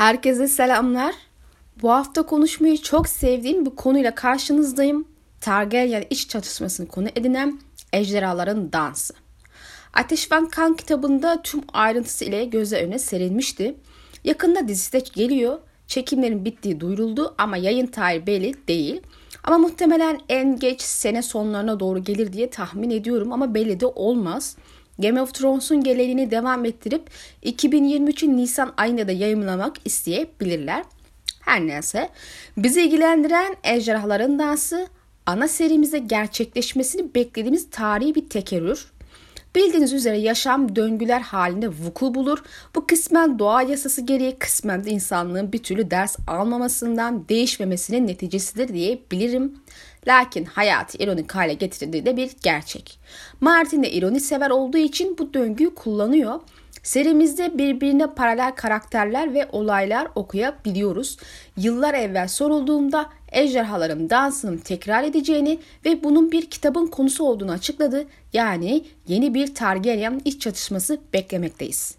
Herkese selamlar. Bu hafta konuşmayı çok sevdiğim bir konuyla karşınızdayım. Targaryen iç çatışmasını konu edinen ejderhaların dansı. Ateş Van Kan kitabında tüm ayrıntısı ile göze öne serilmişti. Yakında dizisi de geliyor. Çekimlerin bittiği duyuruldu ama yayın tarihi belli değil. Ama muhtemelen en geç sene sonlarına doğru gelir diye tahmin ediyorum ama belli de olmaz. Game of Thrones'un geleneğini devam ettirip 2023'ün Nisan ayında da yayınlamak isteyebilirler. Her neyse bizi ilgilendiren Ejderhaların Dansı ana serimizde gerçekleşmesini beklediğimiz tarihi bir tekerrür. Bildiğiniz üzere yaşam döngüler halinde vuku bulur. Bu kısmen doğa yasası gereği kısmen de insanlığın bir türlü ders almamasından değişmemesinin neticesidir diyebilirim. Lakin hayatı ironik hale getirdiği de bir gerçek. Martin de ironi sever olduğu için bu döngüyü kullanıyor. Serimizde birbirine paralel karakterler ve olaylar okuyabiliyoruz. Yıllar evvel sorulduğumda ejderhaların dansının tekrar edeceğini ve bunun bir kitabın konusu olduğunu açıkladı. Yani yeni bir Targaryen iç çatışması beklemekteyiz.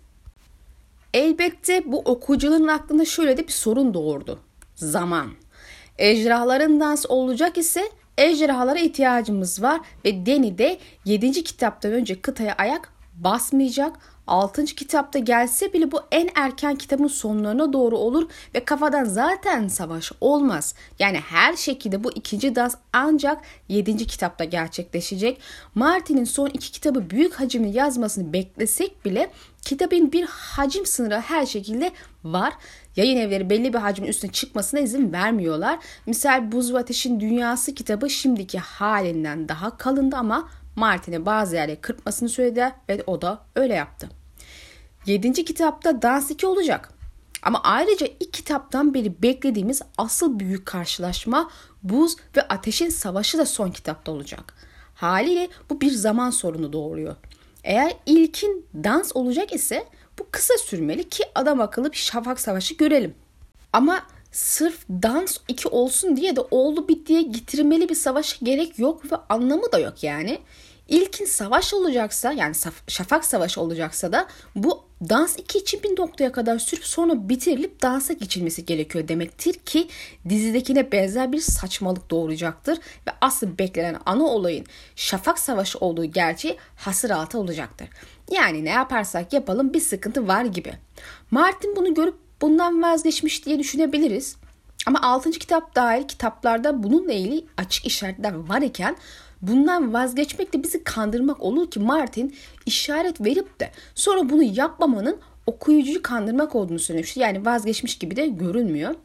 Elbette bu okuyucuların aklında şöyle de bir sorun doğurdu. Zaman. Ejderhaların dans olacak ise ejderhalara ihtiyacımız var ve Deni de 7. kitaptan önce kıtaya ayak basmayacak. 6. kitapta gelse bile bu en erken kitabın sonlarına doğru olur ve kafadan zaten savaş olmaz. Yani her şekilde bu ikinci dans ancak 7. kitapta gerçekleşecek. Martin'in son iki kitabı büyük hacimli yazmasını beklesek bile kitabın bir hacim sınırı her şekilde var. Yayın evleri belli bir hacmin üstüne çıkmasına izin vermiyorlar. Misal Buz ve Ateş'in Dünyası kitabı şimdiki halinden daha kalındı ama Martin'e bazı yerleri kırpmasını söyledi ve o da öyle yaptı. Yedinci kitapta Dans 2 olacak. Ama ayrıca ilk kitaptan beri beklediğimiz asıl büyük karşılaşma Buz ve Ateş'in Savaşı da son kitapta olacak. Haliyle bu bir zaman sorunu doğuruyor. Eğer ilkin dans olacak ise bu kısa sürmeli ki adam akıllı bir şafak savaşı görelim. Ama sırf dans 2 olsun diye de oldu bittiye getirmeli bir savaşa gerek yok ve anlamı da yok yani. İlkin savaş olacaksa yani şafak savaşı olacaksa da bu dans 2 için bir noktaya kadar sürüp sonra bitirilip dansa geçilmesi gerekiyor demektir ki dizidekine benzer bir saçmalık doğuracaktır ve asıl beklenen ana olayın şafak savaşı olduğu gerçeği hasır altı olacaktır. Yani ne yaparsak yapalım bir sıkıntı var gibi. Martin bunu görüp bundan vazgeçmiş diye düşünebiliriz. Ama 6. kitap dahil kitaplarda bununla ilgili açık işaretler var iken bundan vazgeçmek de bizi kandırmak olur ki Martin işaret verip de sonra bunu yapmamanın okuyucuyu kandırmak olduğunu söylemişti. Yani vazgeçmiş gibi de görünmüyor.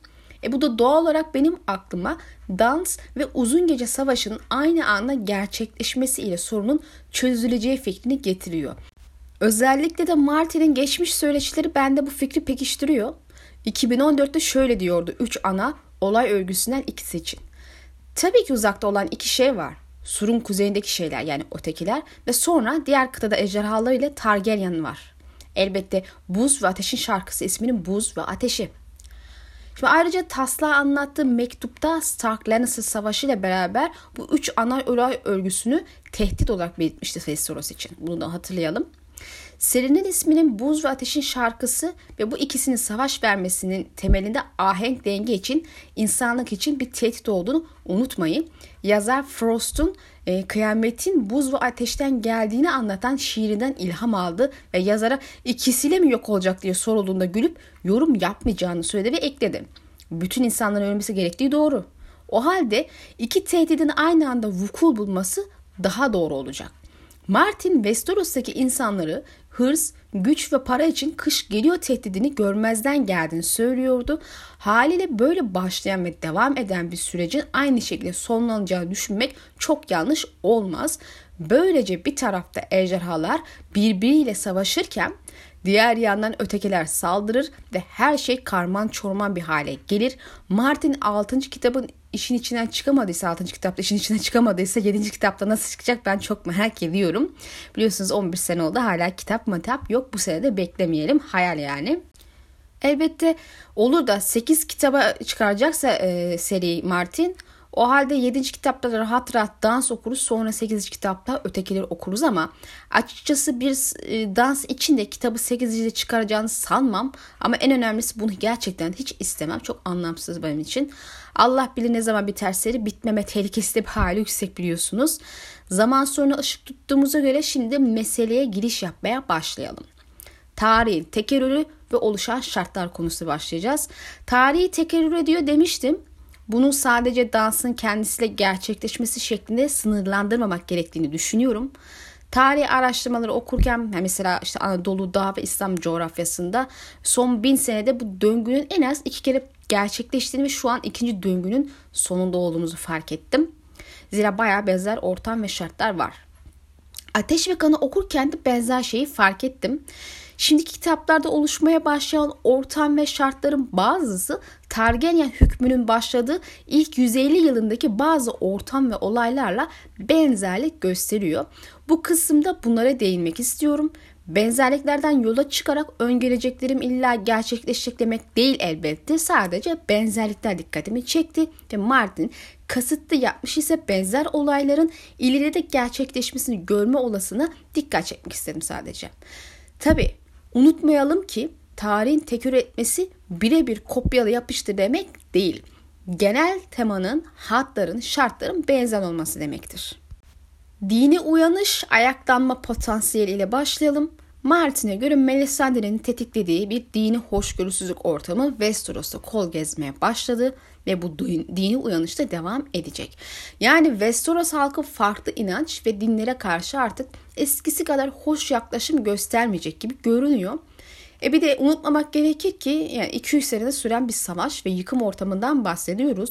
E bu da doğal olarak benim aklıma dans ve uzun gece savaşının aynı anda gerçekleşmesiyle sorunun çözüleceği fikrini getiriyor. Özellikle de Martin'in geçmiş söyleşileri bende bu fikri pekiştiriyor. 2014'te şöyle diyordu 3 ana olay örgüsünden ikisi için. Tabii ki uzakta olan iki şey var. Sur'un kuzeyindeki şeyler yani ötekiler ve sonra diğer kıtada ejderhalar ile Targaryen var. Elbette Buz ve Ateş'in şarkısı isminin Buz ve Ateşi. Şimdi ayrıca Tasla anlattığı mektupta Stark Lannister Savaşı ile beraber bu üç ana olay örgüsünü tehdit olarak belirtmişti Westeros için. Bunu da hatırlayalım. Serinin isminin Buz ve Ateş'in şarkısı ve bu ikisinin savaş vermesinin temelinde ahenk denge için, insanlık için bir tehdit olduğunu unutmayın. Yazar Frost'un e, kıyametin buz ve ateşten geldiğini anlatan şiirinden ilham aldı ve yazara ikisiyle mi yok olacak diye sorulduğunda gülüp yorum yapmayacağını söyledi ve ekledi. Bütün insanların ölmesi gerektiği doğru. O halde iki tehdidin aynı anda vuku bulması daha doğru olacak. Martin Westeros'taki insanları hırs, güç ve para için kış geliyor tehdidini görmezden geldiğini söylüyordu. Haliyle böyle başlayan ve devam eden bir sürecin aynı şekilde sonlanacağını düşünmek çok yanlış olmaz. Böylece bir tarafta ejderhalar birbiriyle savaşırken Diğer yandan ötekiler saldırır ve her şey karman çorman bir hale gelir. Martin 6. kitabın işin içinden çıkamadıysa 6. kitapta işin içinden çıkamadıysa 7. kitapta nasıl çıkacak ben çok merak ediyorum. Biliyorsunuz 11 sene oldu hala kitap matap yok bu sene de beklemeyelim hayal yani. Elbette olur da 8 kitaba çıkaracaksa e, seri Martin O halde 7. kitapta rahat rahat dans okuruz. Sonra 8. kitapta ötekileri okuruz ama açıkçası bir e, dans için de kitabı 8. çıkaracağını sanmam. Ama en önemlisi bunu gerçekten hiç istemem. Çok anlamsız benim için. Allah bilir ne zaman biter seri bitmeme tehlikesi de bir hali yüksek biliyorsunuz. Zaman sonra ışık tuttuğumuza göre şimdi meseleye giriş yapmaya başlayalım. Tarihin tekerrürü ve oluşan şartlar konusu başlayacağız. Tarihi tekerrür ediyor demiştim. Bunun sadece dansın kendisiyle gerçekleşmesi şeklinde sınırlandırmamak gerektiğini düşünüyorum. Tarih araştırmaları okurken mesela işte Anadolu, Dağ ve İslam coğrafyasında son bin senede bu döngünün en az iki kere gerçekleştiğini ve şu an ikinci döngünün sonunda olduğumuzu fark ettim. Zira bayağı benzer ortam ve şartlar var. Ateş ve Kanı okurken de benzer şeyi fark ettim. Şimdiki kitaplarda oluşmaya başlayan ortam ve şartların bazısı Targaryen hükmünün başladığı ilk 150 yılındaki bazı ortam ve olaylarla benzerlik gösteriyor. Bu kısımda bunlara değinmek istiyorum. Benzerliklerden yola çıkarak öngöreceklerim illa gerçekleşecek demek değil elbette. Sadece benzerlikler dikkatimi çekti ve Martin kasıtlı yapmış ise benzer olayların ileride gerçekleşmesini görme olasını dikkat çekmek istedim sadece. Tabi unutmayalım ki tarihin tekür etmesi birebir kopyalı yapıştır demek değil. Genel temanın, hatların, şartların benzer olması demektir. Dini uyanış, ayaklanma potansiyeli ile başlayalım. Martin'e göre Melisandre'nin tetiklediği bir dini hoşgörüsüzlük ortamı Westeros'ta kol gezmeye başladı ve bu dini uyanış da devam edecek. Yani Westeros halkı farklı inanç ve dinlere karşı artık eskisi kadar hoş yaklaşım göstermeyecek gibi görünüyor. E bir de unutmamak gerekir ki yani 200 senede süren bir savaş ve yıkım ortamından bahsediyoruz.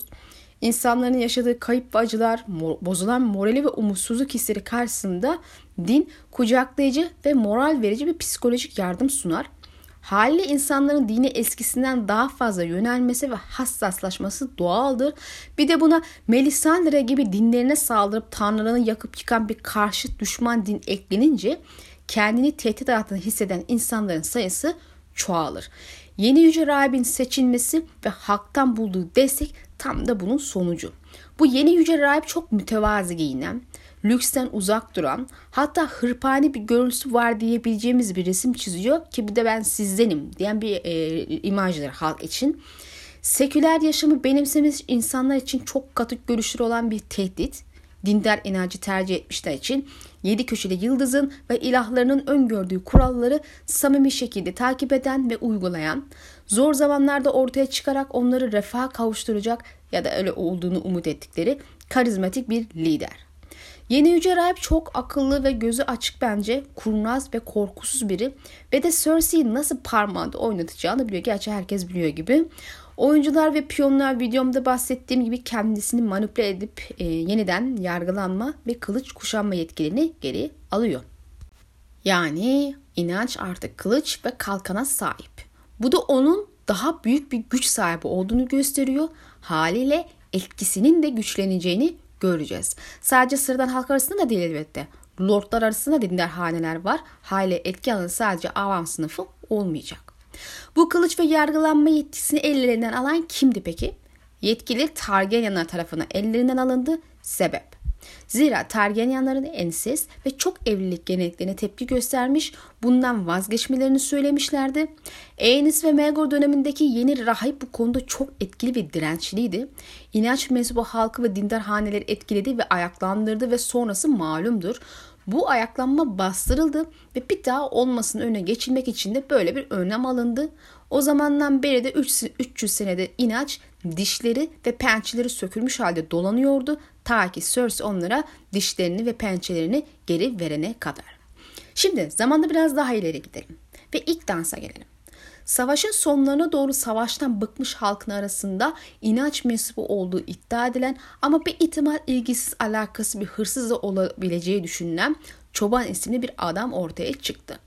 İnsanların yaşadığı kayıp ve acılar, bozulan morali ve umutsuzluk hisleri karşısında din kucaklayıcı ve moral verici bir psikolojik yardım sunar. Haliyle insanların dini eskisinden daha fazla yönelmesi ve hassaslaşması doğaldır. Bir de buna Melisandre gibi dinlerine saldırıp tanrılarını yakıp yıkan bir karşı düşman din eklenince kendini tehdit altında hisseden insanların sayısı çoğalır. Yeni yüce rahibin seçilmesi ve halktan bulduğu destek tam da bunun sonucu. Bu yeni yüce rahip çok mütevazi giyinen, lüksten uzak duran, hatta hırpani bir görüntüsü var diyebileceğimiz bir resim çiziyor ki bir de ben sizdenim diyen bir e, imajdır halk için. Seküler yaşamı benimsemiş insanlar için çok katı görüşleri olan bir tehdit dindar inancı tercih etmişler için yedi köşeli yıldızın ve ilahlarının öngördüğü kuralları samimi şekilde takip eden ve uygulayan, zor zamanlarda ortaya çıkarak onları refaha kavuşturacak ya da öyle olduğunu umut ettikleri karizmatik bir lider. Yeni Yüce Rahip çok akıllı ve gözü açık bence. Kurnaz ve korkusuz biri. Ve de Cersei'yi nasıl parmağında oynatacağını biliyor. Gerçi herkes biliyor gibi. Oyuncular ve piyonlar videomda bahsettiğim gibi kendisini manipüle edip e, yeniden yargılanma ve kılıç kuşanma yetkilerini geri alıyor. Yani inanç artık kılıç ve kalkana sahip. Bu da onun daha büyük bir güç sahibi olduğunu gösteriyor. Haliyle etkisinin de güçleneceğini göreceğiz. Sadece sıradan halk arasında da değil elbette. Lordlar arasında dindar haneler var. Hale etki alanı sadece avam sınıfı olmayacak. Bu kılıç ve yargılanma yetkisini ellerinden alan kimdi peki? Yetkili Targaryenler tarafından ellerinden alındı. Sebep. Zira Targaryenlerin enses ve çok evlilik geleneklerine tepki göstermiş, bundan vazgeçmelerini söylemişlerdi. Aenys ve Maegor dönemindeki yeni rahip bu konuda çok etkili ve dirençliydi. İnanç mensubu halkı ve dindar haneleri etkiledi ve ayaklandırdı ve sonrası malumdur. Bu ayaklanma bastırıldı ve bir daha olmasının önüne geçilmek için de böyle bir önlem alındı. O zamandan beri de 300 senede inanç dişleri ve pençeleri sökülmüş halde dolanıyordu ta ki Cersei onlara dişlerini ve pençelerini geri verene kadar. Şimdi zamanda biraz daha ileri gidelim ve ilk dansa gelelim. Savaşın sonlarına doğru savaştan bıkmış halkın arasında inanç mensubu olduğu iddia edilen ama bir ihtimal ilgisiz alakası bir hırsız olabileceği düşünülen Çoban isimli bir adam ortaya çıktı.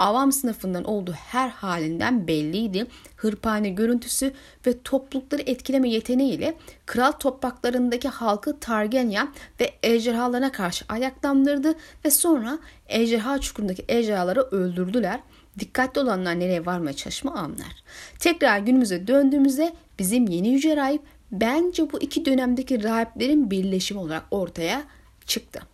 Avam sınıfından olduğu her halinden belliydi. Hırpane görüntüsü ve toplulukları etkileme yeteneğiyle kral topraklarındaki halkı Targaryen ve ejderhalarına karşı ayaklandırdı ve sonra ejderha çukurundaki ejderhaları öldürdüler Dikkatli olanlar nereye varmaya çalışma anlar. Tekrar günümüze döndüğümüzde bizim yeni yüce rahip bence bu iki dönemdeki rahiplerin birleşimi olarak ortaya çıktı.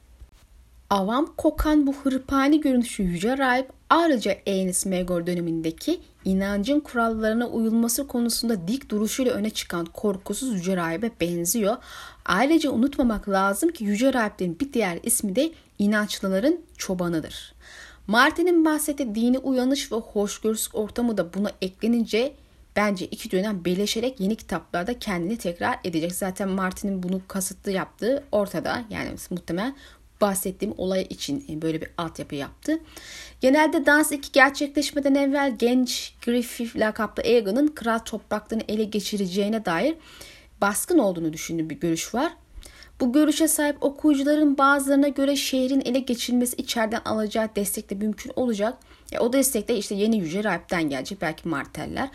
Avam kokan bu hırpani görünüşü Yüce Rahip ayrıca Enis Megor dönemindeki inancın kurallarına uyulması konusunda dik duruşuyla öne çıkan korkusuz Yüce Rahip'e benziyor. Ayrıca unutmamak lazım ki Yüce Rahip'lerin bir diğer ismi de inançlıların çobanıdır. Martin'in bahsettiği dini uyanış ve hoşgörüsü ortamı da buna eklenince bence iki dönem birleşerek yeni kitaplarda kendini tekrar edecek. Zaten Martin'in bunu kasıtlı yaptığı ortada. Yani muhtemelen bahsettiğim olay için böyle bir altyapı yaptı. Genelde dans iki gerçekleşmeden evvel genç Griffith lakaplı Aegon'un kral topraklarını ele geçireceğine dair baskın olduğunu düşündüğüm bir görüş var. Bu görüşe sahip okuyucuların bazılarına göre şehrin ele geçirilmesi içeriden alacağı destek de mümkün olacak. E, o destek de işte yeni yüce rahipten gelecek belki marteller.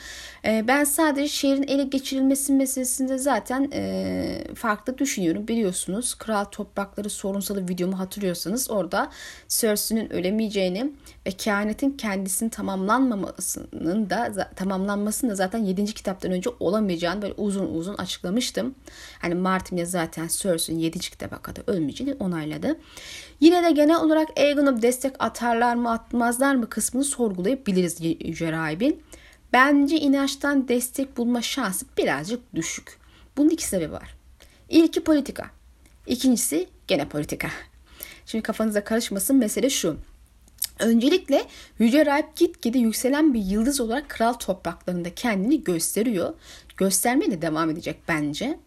E, ben sadece şehrin ele geçirilmesi meselesinde zaten e, farklı düşünüyorum. Biliyorsunuz Kral Toprakları sorunsalı videomu hatırlıyorsanız orada Cersei'nin ölemeyeceğini ve kehanetin kendisinin tamamlanmamasının da tamamlanmasının da zaten 7. kitaptan önce olamayacağını böyle uzun uzun açıklamıştım. Hani Martin'e zaten Cersei'nin 7. kitaba kadar ölmeyeceğini onayladı. Yine de genel olarak Aegon'a destek atarlar mı atmazlar mı kısmını sorgulayabiliriz Yüce Rahib'in. Bence inançtan destek bulma şansı birazcık düşük. Bunun iki sebebi var. İlki politika. İkincisi gene politika. Şimdi kafanıza karışmasın mesele şu. Öncelikle Yüce Rahip gitgide yükselen bir yıldız olarak kral topraklarında kendini gösteriyor. Göstermeye de devam edecek bence.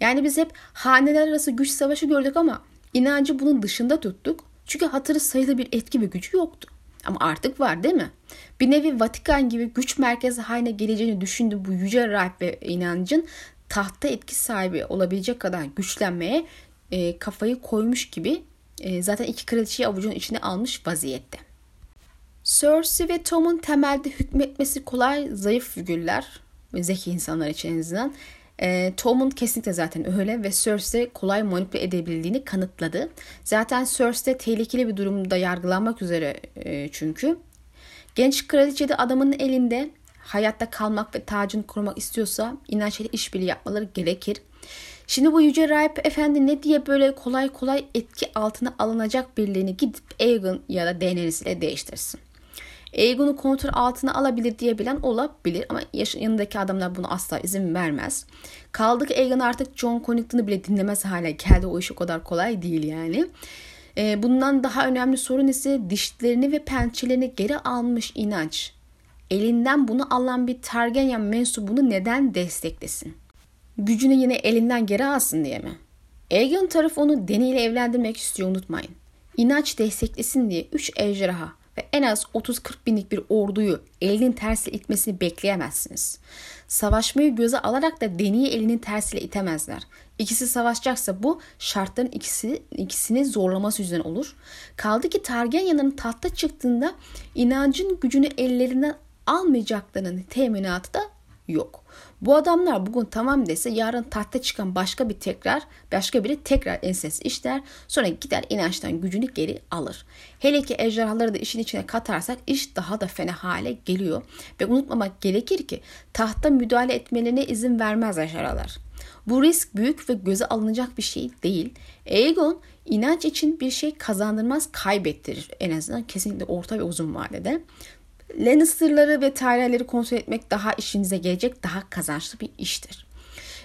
Yani biz hep haneler arası güç savaşı gördük ama inancı bunun dışında tuttuk. Çünkü hatırı sayılı bir etki ve gücü yoktu. Ama artık var değil mi? Bir nevi Vatikan gibi güç merkezi haline geleceğini düşündü bu yüce rahip ve inancın tahta etki sahibi olabilecek kadar güçlenmeye e, kafayı koymuş gibi e, zaten iki kraliçeyi avucunun içine almış vaziyette. Cersei ve Tom'un temelde hükmetmesi kolay, zayıf figürler. Zeki insanlar için en azından. E, Tom'un kesinlikle zaten öyle ve Cersei kolay manipüle edebildiğini kanıtladı. Zaten Cersei tehlikeli bir durumda yargılanmak üzere e, çünkü. Genç kraliçe de adamın elinde hayatta kalmak ve tacını korumak istiyorsa inançlı işbirliği yapmaları gerekir. Şimdi bu Yüce Rahip Efendi ne diye böyle kolay kolay etki altına alınacak birliğini gidip Aegon ya da Daenerys ile değiştirsin. Aegon'u kontrol altına alabilir diyebilen olabilir ama yanındaki adamlar bunu asla izin vermez. Kaldı ki Aegon artık John Connington'ı bile dinlemez hale geldi. O iş o kadar kolay değil yani. Ee, bundan daha önemli sorun ise dişlerini ve pençelerini geri almış inanç. Elinden bunu alan bir Targaryen mensubunu neden desteklesin? Gücünü yine elinden geri alsın diye mi? Aegon tarafı onu Dany ile evlendirmek istiyor unutmayın. İnanç desteklesin diye 3 ejderha ve en az 30-40 binlik bir orduyu elinin tersiyle itmesini bekleyemezsiniz. Savaşmayı göze alarak da Deni'yi elinin tersiyle itemezler. İkisi savaşacaksa bu şartların ikisi, ikisini zorlaması yüzünden olur. Kaldı ki Targaryen'ların tahta çıktığında inancın gücünü ellerinden almayacaklarının teminatı da yok. Bu adamlar bugün tamam dese yarın tahta çıkan başka bir tekrar başka biri tekrar enses işler sonra gider inançtan gücünü geri alır. Hele ki ejderhaları da işin içine katarsak iş daha da fena hale geliyor. Ve unutmamak gerekir ki tahta müdahale etmelerine izin vermez ejderhalar. Bu risk büyük ve göze alınacak bir şey değil. Aegon inanç için bir şey kazandırmaz kaybettirir en azından kesinlikle orta ve uzun vadede. Lannister'ları ve Tyrell'leri kontrol etmek daha işinize gelecek, daha kazançlı bir iştir.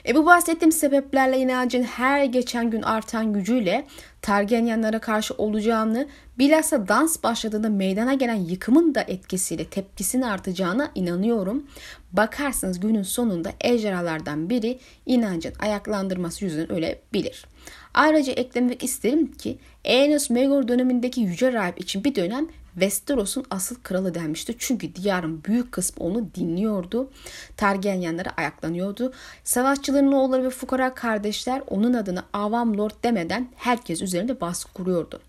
E bu bahsettiğim sebeplerle inancın her geçen gün artan gücüyle Targaryenlere karşı olacağını, bilhassa dans başladığında meydana gelen yıkımın da etkisiyle tepkisinin artacağına inanıyorum. Bakarsınız günün sonunda ejderhalardan biri inancın ayaklandırması yüzünden ölebilir. Ayrıca eklemek isterim ki Aenos Megor dönemindeki yüce rahip için bir dönem Westeros'un asıl kralı denmişti. Çünkü diyarın büyük kısmı onu dinliyordu. Targaryenlere ayaklanıyordu. Savaşçıların oğulları ve fukara kardeşler onun adına avam lord demeden herkes üzerinde baskı kuruyordu.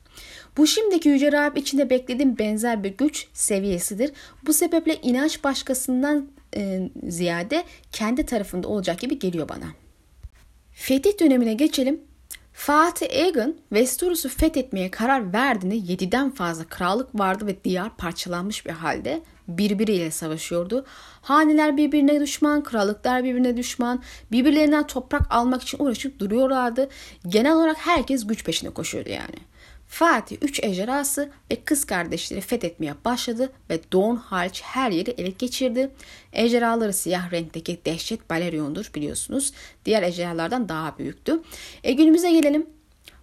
Bu şimdiki Yüce Rahip içinde beklediğim benzer bir güç seviyesidir. Bu sebeple inanç başkasından e, ziyade kendi tarafında olacak gibi geliyor bana. Fetih dönemine geçelim. Fatih Egan Westeros'u fethetmeye karar verdiğinde 7'den fazla krallık vardı ve diyar parçalanmış bir halde birbiriyle savaşıyordu. Haneler birbirine düşman, krallıklar birbirine düşman, birbirlerinden toprak almak için uğraşıp duruyorlardı. Genel olarak herkes güç peşine koşuyordu yani. Fatih üç ejderhası ve kız kardeşleri fethetmeye başladı ve Don hariç her yeri ele geçirdi. Ejderhaları siyah renkteki dehşet Balerion'dur biliyorsunuz. Diğer ejderhalardan daha büyüktü. E, günümüze gelelim.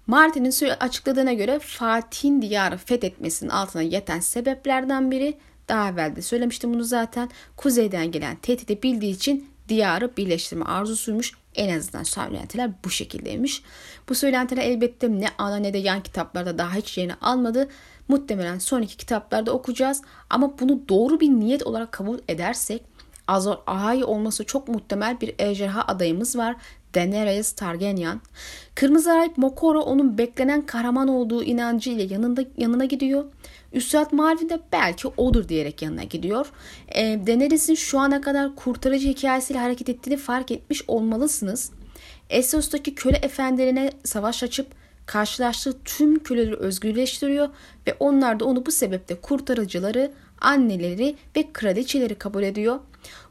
Martin'in açıkladığına göre Fatih'in diyarı fethetmesinin altına yeten sebeplerden biri daha evvel de söylemiştim bunu zaten. Kuzeyden gelen tehdidi bildiği için diyarı birleştirme arzusuymuş. En azından söylentiler bu şekildeymiş. Bu söylentiler elbette ne ana ne de yan kitaplarda daha hiç yerini almadı. Muhtemelen son iki kitaplarda okuyacağız. Ama bunu doğru bir niyet olarak kabul edersek Azor Ahai olması çok muhtemel bir ejderha adayımız var. Daenerys Targaryen. Kırmızı Arayip Mokoro onun beklenen kahraman olduğu inancı ile yanında, yanına gidiyor. Üstad Marvin de belki odur diyerek yanına gidiyor. E, Daenerys'in şu ana kadar kurtarıcı hikayesiyle hareket ettiğini fark etmiş olmalısınız. Essos'taki köle efendilerine savaş açıp karşılaştığı tüm köleleri özgürleştiriyor ve onlar da onu bu sebeple kurtarıcıları, anneleri ve kraliçeleri kabul ediyor.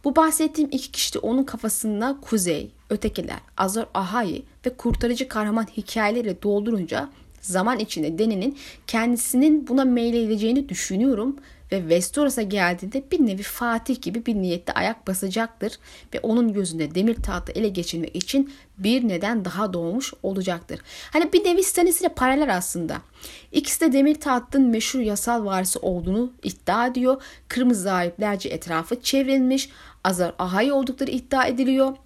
Bu bahsettiğim iki kişi de onun kafasında Kuzey, ötekiler, Azor Ahai ve kurtarıcı kahraman hikayeleriyle doldurunca zaman içinde Deni'nin kendisinin buna meyledeceğini düşünüyorum ve Westeros'a geldiğinde bir nevi Fatih gibi bir niyette ayak basacaktır ve onun gözünde demir tahtı ele geçirmek için bir neden daha doğmuş olacaktır. Hani bir nevi Stannis ile paralel aslında. İkisi de demir tahtın meşhur yasal varisi olduğunu iddia ediyor. Kırmızı zahiplerce etrafı çevrilmiş. Azar Ahay oldukları iddia ediliyor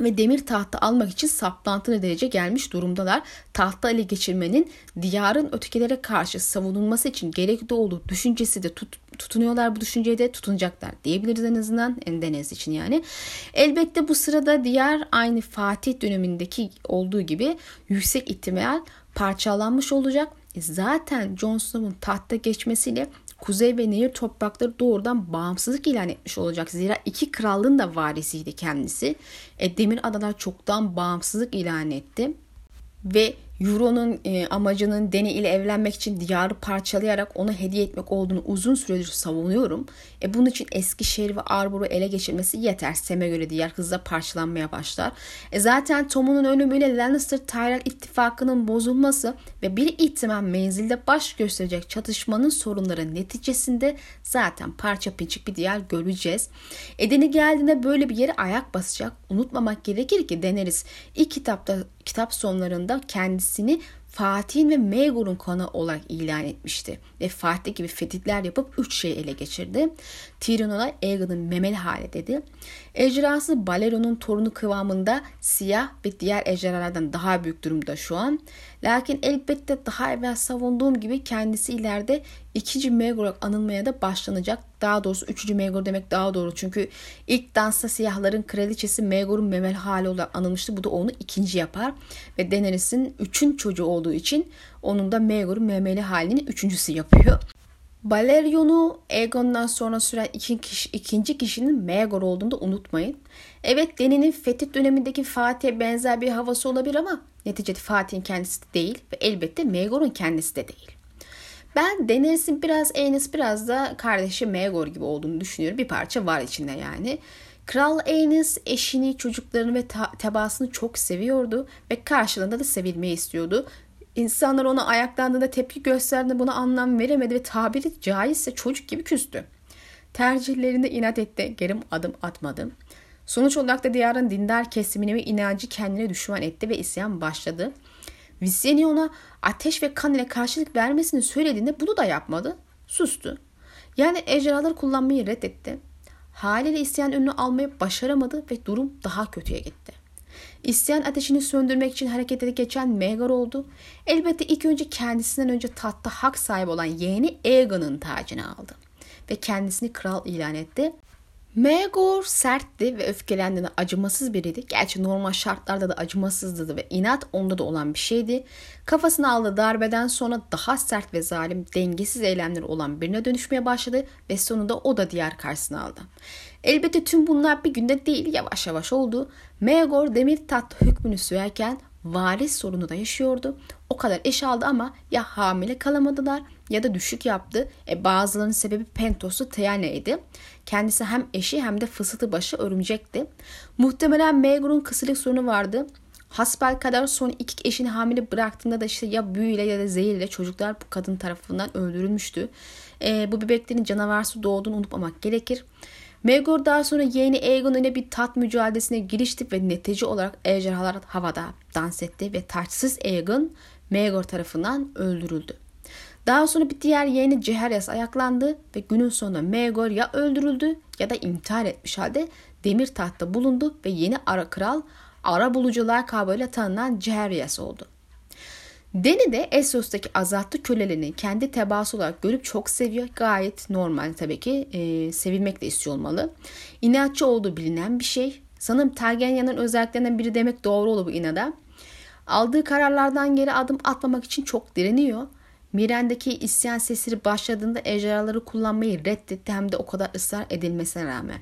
ve demir tahtı almak için saplantılı derece gelmiş durumdalar. Tahta ele geçirmenin diyarın ötekilere karşı savunulması için gerekli olduğu düşüncesi de tut, tutunuyorlar bu düşünceye de tutunacaklar diyebiliriz en azından Endonez için yani. Elbette bu sırada diğer aynı Fatih dönemindeki olduğu gibi yüksek ihtimal parçalanmış olacak. E zaten Jon Snow'un tahta geçmesiyle Kuzey ve Nehir toprakları doğrudan bağımsızlık ilan etmiş olacak. Zira iki krallığın da varisiydi kendisi. E, Demir Adalar çoktan bağımsızlık ilan etti. Ve Euro'nun e, amacının Deni ile evlenmek için diyarı parçalayarak ona hediye etmek olduğunu uzun süredir savunuyorum. E, bunun için Eskişehir ve Arbor'u ele geçirmesi yeter. Sem'e göre diğer hızla parçalanmaya başlar. E, zaten Tom'un ölümüyle Lannister Tyrell ittifakının bozulması ve bir ihtimal menzilde baş gösterecek çatışmanın sorunları neticesinde zaten parça pinçik bir diyar göreceğiz. E, Deni geldiğinde böyle bir yere ayak basacak. Unutmamak gerekir ki Daenerys ilk kitapta kitap sonlarında kendisini Fatih'in ve Maegor'un konu olarak ilan etmişti. Ve Fatih gibi fetihler yapıp üç şeyi ele geçirdi. Tyrion ona Aegon'un memeli hali dedi. Ejderhası Baleron'un torunu kıvamında siyah ve diğer ejderhalardan daha büyük durumda şu an. Lakin elbette daha evvel savunduğum gibi kendisi ileride ikinci Maegor olarak anılmaya da başlanacak. Daha doğrusu üçüncü Maegor demek daha doğru. Çünkü ilk dansta siyahların kraliçesi Maegor'un memel hali olarak anılmıştı. Bu da onu ikinci yapar. Ve Daenerys'in üçün çocuğu olduğu için onun da Maegor'un memeli halini üçüncüsü yapıyor. Balerion'u Aegon'dan sonra süren ikinci, kişi, ikinci kişinin Maegor olduğunu da unutmayın. Evet Deni'nin fetih dönemindeki Fatih'e benzer bir havası olabilir ama neticede Fatih'in kendisi de değil ve elbette Maegor'un kendisi de değil. Ben Daenerys'in biraz Aenys biraz da kardeşi Maegor gibi olduğunu düşünüyorum. Bir parça var içinde yani. Kral Aenys eşini, çocuklarını ve tebaasını çok seviyordu ve karşılığında da sevilmeyi istiyordu. İnsanlar ona ayaklandığında tepki gösterdiğinde buna anlam veremedi ve tabiri caizse çocuk gibi küstü. Tercihlerinde inat etti, geri adım atmadı. Sonuç olarak da diyarın dindar kesimini ve inancı kendine düşman etti ve isyan başladı. Visyeni ona ateş ve kan ile karşılık vermesini söylediğinde bunu da yapmadı. Sustu. Yani ejderhaları kullanmayı reddetti. Haliyle isyan önünü almayı başaramadı ve durum daha kötüye gitti. İsyan ateşini söndürmek için harekete geçen Megar oldu. Elbette ilk önce kendisinden önce tahtta hak sahibi olan yeğeni Aegon'un tacını aldı ve kendisini kral ilan etti. Megor sertti ve öfkelendiğinde acımasız biriydi. Gerçi normal şartlarda da acımasızdı ve inat onda da olan bir şeydi. Kafasına aldığı darbeden sonra daha sert ve zalim, dengesiz eylemleri olan birine dönüşmeye başladı ve sonunda o da diğer karşısına aldı. Elbette tüm bunlar bir günde değil yavaş yavaş oldu. Megor demir tat hükmünü sürerken varis sorunu da yaşıyordu. O kadar eş aldı ama ya hamile kalamadılar ya da düşük yaptı. E bazılarının sebebi Pentos'u Teyane'ydi. Kendisi hem eşi hem de fısıltı başı örümcekti. Muhtemelen Megur'un kısırlık sorunu vardı. Hasbel kadar son iki eşini hamile bıraktığında da işte ya büyüyle ya da zehirle çocuklar bu kadın tarafından öldürülmüştü. E, bu bebeklerin canavarsı doğduğunu unutmamak gerekir. Megor daha sonra yeğeni Aegon ile bir tat mücadelesine girişti ve netice olarak ejderhalar havada dans etti ve taçsız Aegon Megor tarafından öldürüldü. Daha sonra bir diğer yeğeni Ceheres ayaklandı ve günün sonunda Megor ya öldürüldü ya da intihar etmiş halde demir tahtta bulundu ve yeni ara kral ara bulucular kabıyla tanınan Ceheres oldu. Deni de Essos'taki azatlı kölelerini kendi tebaası olarak görüp çok seviyor. Gayet normal tabii ki. E, sevilmek de istiyor olmalı. İnatçı olduğu bilinen bir şey. Sanırım Targaryen'in özelliklerinden biri demek doğru olur bu inada. Aldığı kararlardan geri adım atmamak için çok direniyor. Miren'deki isyan sesleri başladığında ejderhaları kullanmayı reddetti hem de o kadar ısrar edilmesine rağmen.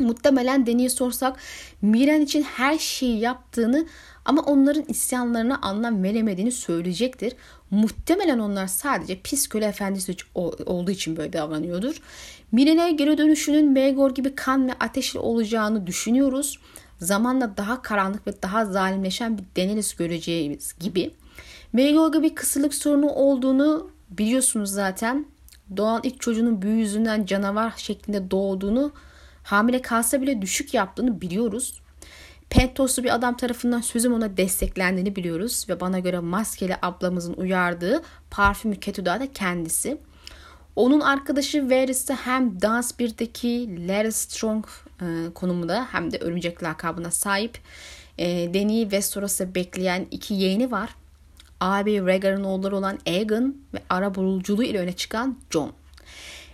Muhtemelen Deni'ye sorsak Miren için her şeyi yaptığını ama onların isyanlarına anlam veremediğini söyleyecektir. Muhtemelen onlar sadece pis köle efendisi olduğu için böyle davranıyordur. Miren'e geri dönüşünün Megor gibi kan ve ateşli olacağını düşünüyoruz. Zamanla daha karanlık ve daha zalimleşen bir Daenerys göreceğimiz gibi. Megor gibi kısırlık sorunu olduğunu biliyorsunuz zaten. Doğan ilk çocuğunun büyü yüzünden canavar şeklinde doğduğunu hamile kalsa bile düşük yaptığını biliyoruz. Pentoslu bir adam tarafından sözüm ona desteklendiğini biliyoruz ve bana göre maskeli ablamızın uyardığı parfümü Ketuda da kendisi. Onun arkadaşı Varys de hem Dans 1'deki Larry Strong e, konumunda hem de örümcek lakabına sahip. E, Dany Westeros'ta bekleyen iki yeğeni var. Abi Rhaegar'ın oğulları olan Aegon ve ara buluculuğu ile öne çıkan Jon.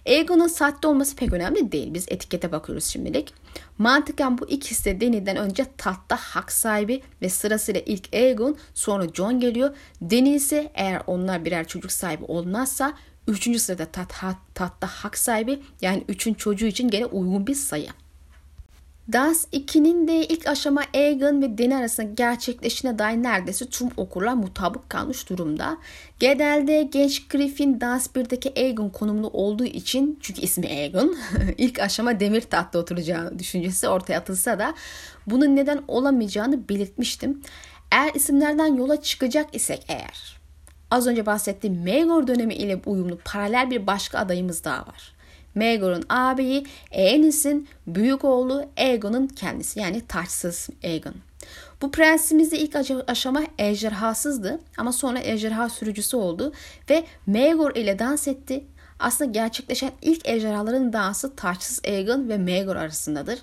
Aegon'un sahte olması pek önemli değil. Biz etikete bakıyoruz şimdilik. Mantıken bu ikisi de Dany'den önce tahtta hak sahibi ve sırasıyla ilk Aegon sonra Jon geliyor. Dany ise eğer onlar birer çocuk sahibi olmazsa üçüncü sırada tat, tahtta hak sahibi yani üçün çocuğu için gene uygun bir sayı. Dans 2'nin de ilk aşama Aegon ve Dany arasında gerçekleşine dair neredeyse tüm okurlar mutabık kalmış durumda. Genelde genç Griffin Dans 1'deki Aegon konumlu olduğu için çünkü ismi Aegon ilk aşama demir tahtta oturacağı düşüncesi ortaya atılsa da bunun neden olamayacağını belirtmiştim. Eğer isimlerden yola çıkacak isek eğer az önce bahsettiğim Maegor dönemi ile uyumlu paralel bir başka adayımız daha var. Maegor'un ağabeyi Aenys'in büyük oğlu Aegon'un kendisi yani taçsız Aegon. Bu prensimiz de ilk aşama ejderhasızdı ama sonra ejderha sürücüsü oldu ve Maegor ile dans etti. Aslında gerçekleşen ilk ejderhaların dansı taçsız Aegon ve Maegor arasındadır.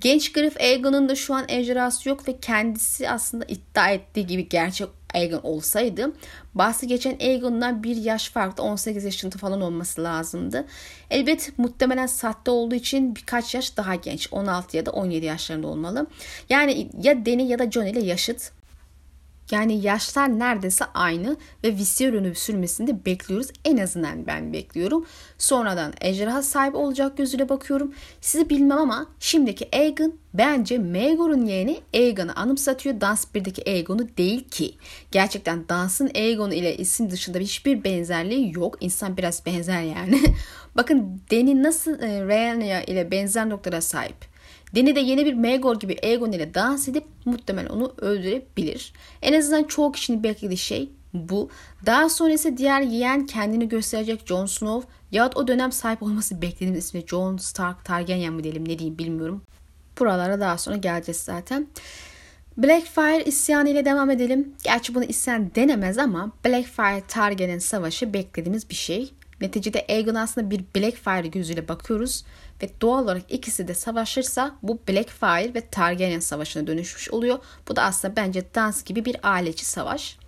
Genç Griff Aegon'un da şu an ejderhası yok ve kendisi aslında iddia ettiği gibi gerçek Aegon olsaydı bahsi geçen Aegon'dan bir yaş farklı 18 yaşında falan olması lazımdı. Elbet muhtemelen sahte olduğu için birkaç yaş daha genç 16 ya da 17 yaşlarında olmalı. Yani ya Dany ya da Jon ile yaşıt yani yaşlar neredeyse aynı ve Viserion sürmesini de bekliyoruz. En azından ben bekliyorum. Sonradan ejderha sahibi olacak gözüyle bakıyorum. Sizi bilmem ama şimdiki Aegon bence Maegor'un yeğeni Aegon'u anımsatıyor. Dans 1'deki Aegon'u değil ki. Gerçekten Dans'ın Aegon ile isim dışında hiçbir benzerliği yok. İnsan biraz benzer yani. Bakın Dany nasıl e, Rhaenyra ile benzer noktalara sahip. Deni de yeni bir Megor gibi Aegon ile dans edip muhtemelen onu öldürebilir. En azından çoğu kişinin beklediği şey bu. Daha sonra ise diğer yeğen kendini gösterecek Jon Snow yahut o dönem sahip olması beklediğimiz ismi Jon Stark Targaryen mi diyelim ne diyeyim bilmiyorum. Buralara daha sonra geleceğiz zaten. Blackfire isyanı ile devam edelim. Gerçi bunu isyan denemez ama Blackfire Targaryen savaşı beklediğimiz bir şey. Neticede Aegon aslında bir Blackfire gözüyle bakıyoruz ve doğal olarak ikisi de savaşırsa bu Blackfire ve Targaryen savaşına dönüşmüş oluyor. Bu da aslında bence dans gibi bir aileci savaş.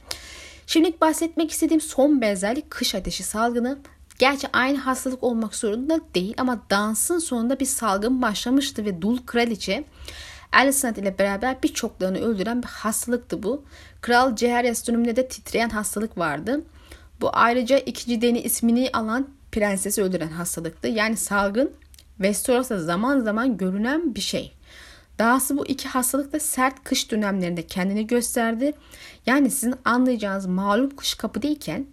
Şimdilik bahsetmek istediğim son benzerlik kış ateşi salgını. Gerçi aynı hastalık olmak zorunda değil ama dansın sonunda bir salgın başlamıştı ve Dul Kraliçe Alicent ile beraber birçoklarını öldüren bir hastalıktı bu. Kral Jaehaerys döneminde de titreyen hastalık vardı. Bu ayrıca ikinci Deni ismini alan prensesi öldüren hastalıktı. Yani salgın Westeros'ta zaman zaman görünen bir şey. Dahası bu iki hastalık da sert kış dönemlerinde kendini gösterdi. Yani sizin anlayacağınız malum kış kapı değilken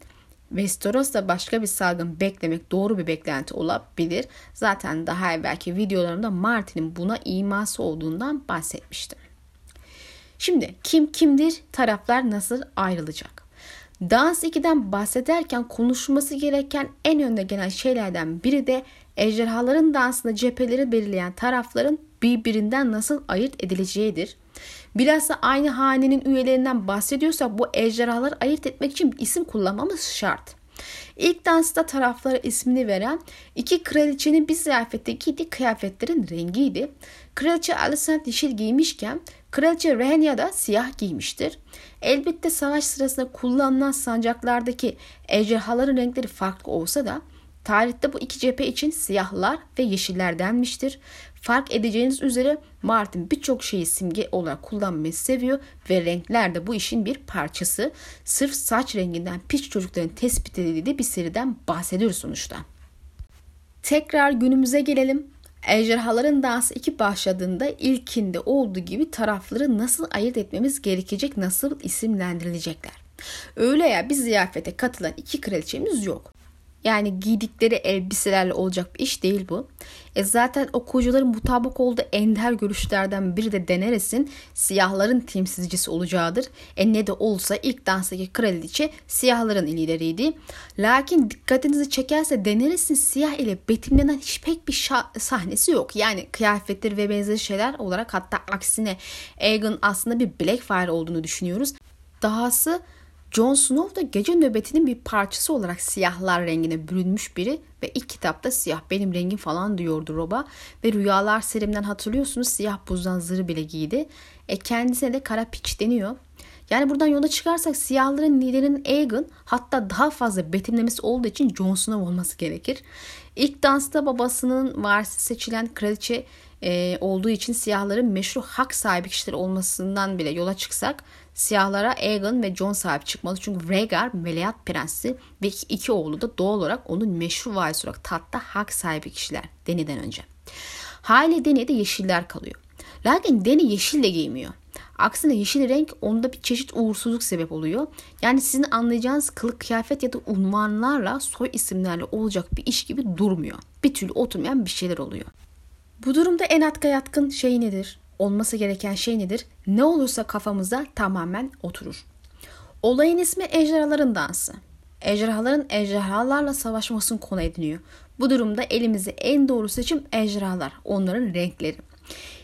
Westeros'ta başka bir salgın beklemek doğru bir beklenti olabilir. Zaten daha evvelki videolarımda Martin'in buna iması olduğundan bahsetmiştim. Şimdi kim kimdir, taraflar nasıl ayrılacak? Dans 2'den bahsederken konuşulması gereken en önde gelen şeylerden biri de ejderhaların dansında cepheleri belirleyen tarafların birbirinden nasıl ayırt edileceğidir. Bilhassa aynı hanenin üyelerinden bahsediyorsak bu ejderhaları ayırt etmek için bir isim kullanmamız şart. İlk dansta taraflara ismini veren iki kraliçenin bir ziyafette giydiği kıyafetlerin rengiydi. Kraliçe Alicent yeşil giymişken Kraliçe Rehenya da siyah giymiştir. Elbette savaş sırasında kullanılan sancaklardaki ejderhaların renkleri farklı olsa da tarihte bu iki cephe için siyahlar ve yeşiller denmiştir. Fark edeceğiniz üzere Martin birçok şeyi simge olarak kullanmayı seviyor ve renkler de bu işin bir parçası. Sırf saç renginden piç çocukların tespit edildiği bir seriden bahsediyoruz sonuçta. Tekrar günümüze gelelim. Ejderhaların Dansı 2 başladığında ilkinde olduğu gibi tarafları nasıl ayırt etmemiz gerekecek, nasıl isimlendirilecekler. Öyle ya bir ziyafete katılan iki kraliçemiz yok. Yani giydikleri elbiselerle olacak bir iş değil bu. E zaten okuyucuların mutabık olduğu ender görüşlerden biri de Daenerys'in siyahların temsilcisi olacağıdır. E ne de olsa ilk danstaki kraliçe siyahların lideriydi. Lakin dikkatinizi çekerse Daenerys'in siyah ile betimlenen hiç pek bir sahnesi yok. Yani kıyafetleri ve benzeri şeyler olarak hatta aksine Aegon aslında bir Blackfire olduğunu düşünüyoruz. Dahası Jon Snow da gece nöbetinin bir parçası olarak siyahlar rengine bürünmüş biri ve ilk kitapta siyah benim rengim falan diyordu Rob'a ve Rüyalar serimden hatırlıyorsunuz siyah buzdan zırh bile giydi. E kendisine de kara piç deniyor. Yani buradan yola çıkarsak siyahların liderinin Aegon hatta daha fazla betimlemesi olduğu için Jon Snow olması gerekir. İlk dansta babasının varisi seçilen kraliçe e, olduğu için siyahların meşru hak sahibi kişiler olmasından bile yola çıksak Siyahlara Aegon ve Jon sahip çıkmalı. Çünkü Rhaegar Meleat Prensi ve iki oğlu da doğal olarak onun meşru varisi olarak tatta hak sahibi kişiler Dany'den önce. Hali Dany'de yeşiller kalıyor. Lakin Dany yeşil de giymiyor. Aksine yeşil renk onda bir çeşit uğursuzluk sebep oluyor. Yani sizin anlayacağınız kılık kıyafet ya da unvanlarla soy isimlerle olacak bir iş gibi durmuyor. Bir türlü oturmayan bir şeyler oluyor. Bu durumda en atka yatkın şey nedir? Olması gereken şey nedir? Ne olursa kafamıza tamamen oturur. Olayın ismi ejderhaların dansı. Ejderhaların ejderhalarla savaşmasını konu ediniyor. Bu durumda elimize en doğru seçim ejderhalar, onların renkleri.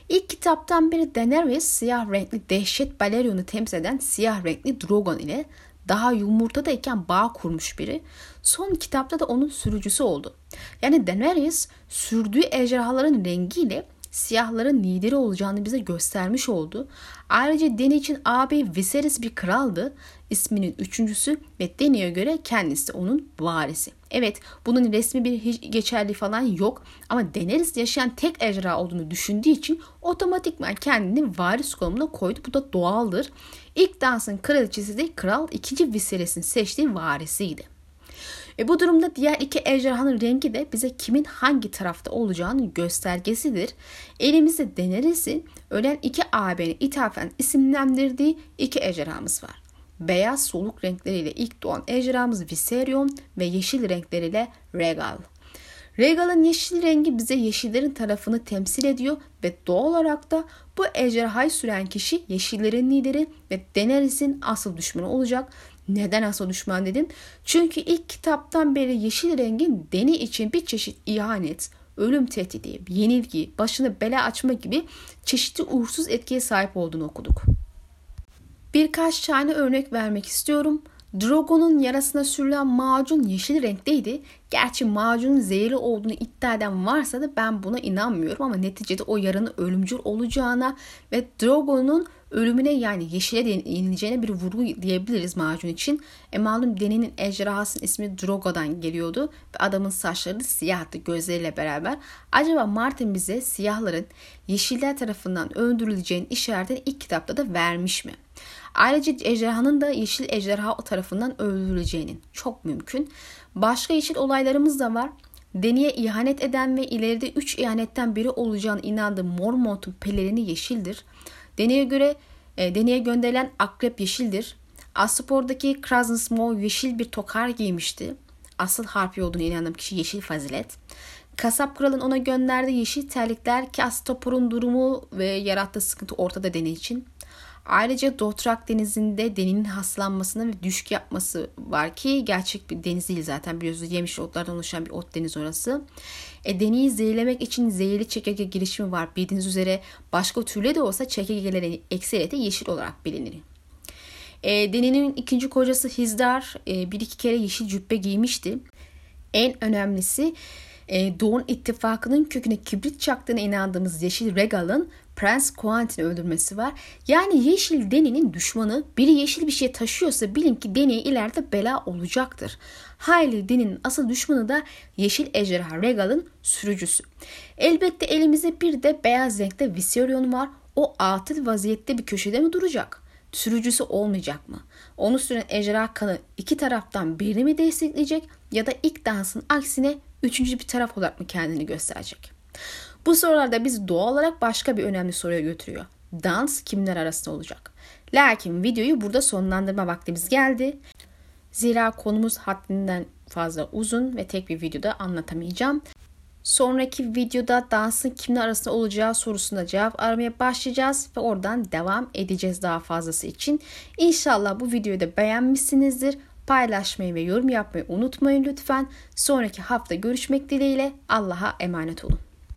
İlk kitaptan beri Daenerys siyah renkli dehşet Balerion'u temsil eden siyah renkli Drogon ile daha yumurtadayken bağ kurmuş biri. Son kitapta da onun sürücüsü oldu. Yani Daenerys sürdüğü ejderhaların rengiyle siyahların lideri olacağını bize göstermiş oldu. Ayrıca Dany için ağabey Viserys bir kraldı. İsminin üçüncüsü ve Dany'e göre kendisi onun varisi. Evet bunun resmi bir geçerli falan yok ama Daenerys yaşayan tek ejderha olduğunu düşündüğü için otomatikman kendini varis konumuna koydu. Bu da doğaldır. İlk dansın kraliçesi de kral 2. Viserys'in seçtiği varisiydi. E bu durumda diğer iki ejderhanın rengi de bize kimin hangi tarafta olacağının göstergesidir. Elimizde Daenerys'in ölen iki ağabeyine ithafen isimlendirdiği iki ejderhamız var. Beyaz soluk renkleriyle ilk doğan ejderhamız Viserion ve yeşil renkleriyle Regal. Regal'ın yeşil rengi bize yeşillerin tarafını temsil ediyor ve doğal olarak da bu ejderhayı süren kişi yeşillerin lideri ve Daenerys'in asıl düşmanı olacak neden asıl düşman dedim? Çünkü ilk kitaptan beri yeşil rengin Deni için bir çeşit ihanet, ölüm tehdidi, yenilgi, başını bela açma gibi çeşitli uğursuz etkiye sahip olduğunu okuduk. Birkaç tane örnek vermek istiyorum. Drogo'nun yarasına sürülen macun yeşil renkteydi. Gerçi macunun zehirli olduğunu iddia eden varsa da ben buna inanmıyorum ama neticede o yaranın ölümcül olacağına ve Drogo'nun ölümüne yani yeşile yenileceğine bir vurgu diyebiliriz macun için. E malum Deni'nin ejderhasının ismi Drogo'dan geliyordu ve adamın saçları da siyahtı gözleriyle beraber. Acaba Martin bize siyahların yeşiller tarafından öldürüleceğinin işaretini ilk kitapta da vermiş mi? Ayrıca ejderhanın da yeşil ejderha tarafından öldürüleceğinin çok mümkün. Başka yeşil olaylarımız da var. Deneye ihanet eden ve ileride 3 ihanetten biri olacağına inandığı Mormont'un pelerini yeşildir. Deneye göre e, deneye gönderilen akrep yeşildir. Aspor'daki Krasnsmo yeşil bir tokar giymişti. Asıl harpi olduğunu inandığım kişi yeşil fazilet. Kasap kralın ona gönderdiği yeşil terlikler ki Astopor'un durumu ve yarattığı sıkıntı ortada deney için. Ayrıca Dotrak denizinde deninin haslanmasına ve düşük yapması var ki gerçek bir deniz değil zaten biliyorsunuz yemiş otlardan oluşan bir ot deniz orası. E, deneyi zehirlemek için zehirli çekirge girişimi var. Bildiğiniz üzere başka türlü de olsa çekirgelerin ekseriyeti yeşil olarak bilinir. E, Deni'nin ikinci kocası Hizdar e, bir iki kere yeşil cübbe giymişti. En önemlisi e, Doğu ittifakının köküne kibrit çaktığına inandığımız Yeşil Regal'ın Prens Quentin'i öldürmesi var. Yani Yeşil Deni'nin düşmanı biri yeşil bir şey taşıyorsa bilin ki Deni'ye ileride bela olacaktır. Hayli Deni'nin asıl düşmanı da Yeşil Ejderha Regal'ın sürücüsü. Elbette elimizde bir de beyaz renkte Viserion var. O atıl vaziyette bir köşede mi duracak? Sürücüsü olmayacak mı? Onu süren ejderha kanı iki taraftan birini mi destekleyecek ya da ilk dansın aksine üçüncü bir taraf olarak mı kendini gösterecek? Bu sorularda bizi doğal olarak başka bir önemli soruya götürüyor. Dans kimler arasında olacak? Lakin videoyu burada sonlandırma vaktimiz geldi. Zira konumuz haddinden fazla uzun ve tek bir videoda anlatamayacağım. Sonraki videoda dansın kimler arasında olacağı sorusuna cevap aramaya başlayacağız ve oradan devam edeceğiz daha fazlası için. İnşallah bu videoyu da beğenmişsinizdir. Paylaşmayı ve yorum yapmayı unutmayın lütfen. Sonraki hafta görüşmek dileğiyle Allah'a emanet olun.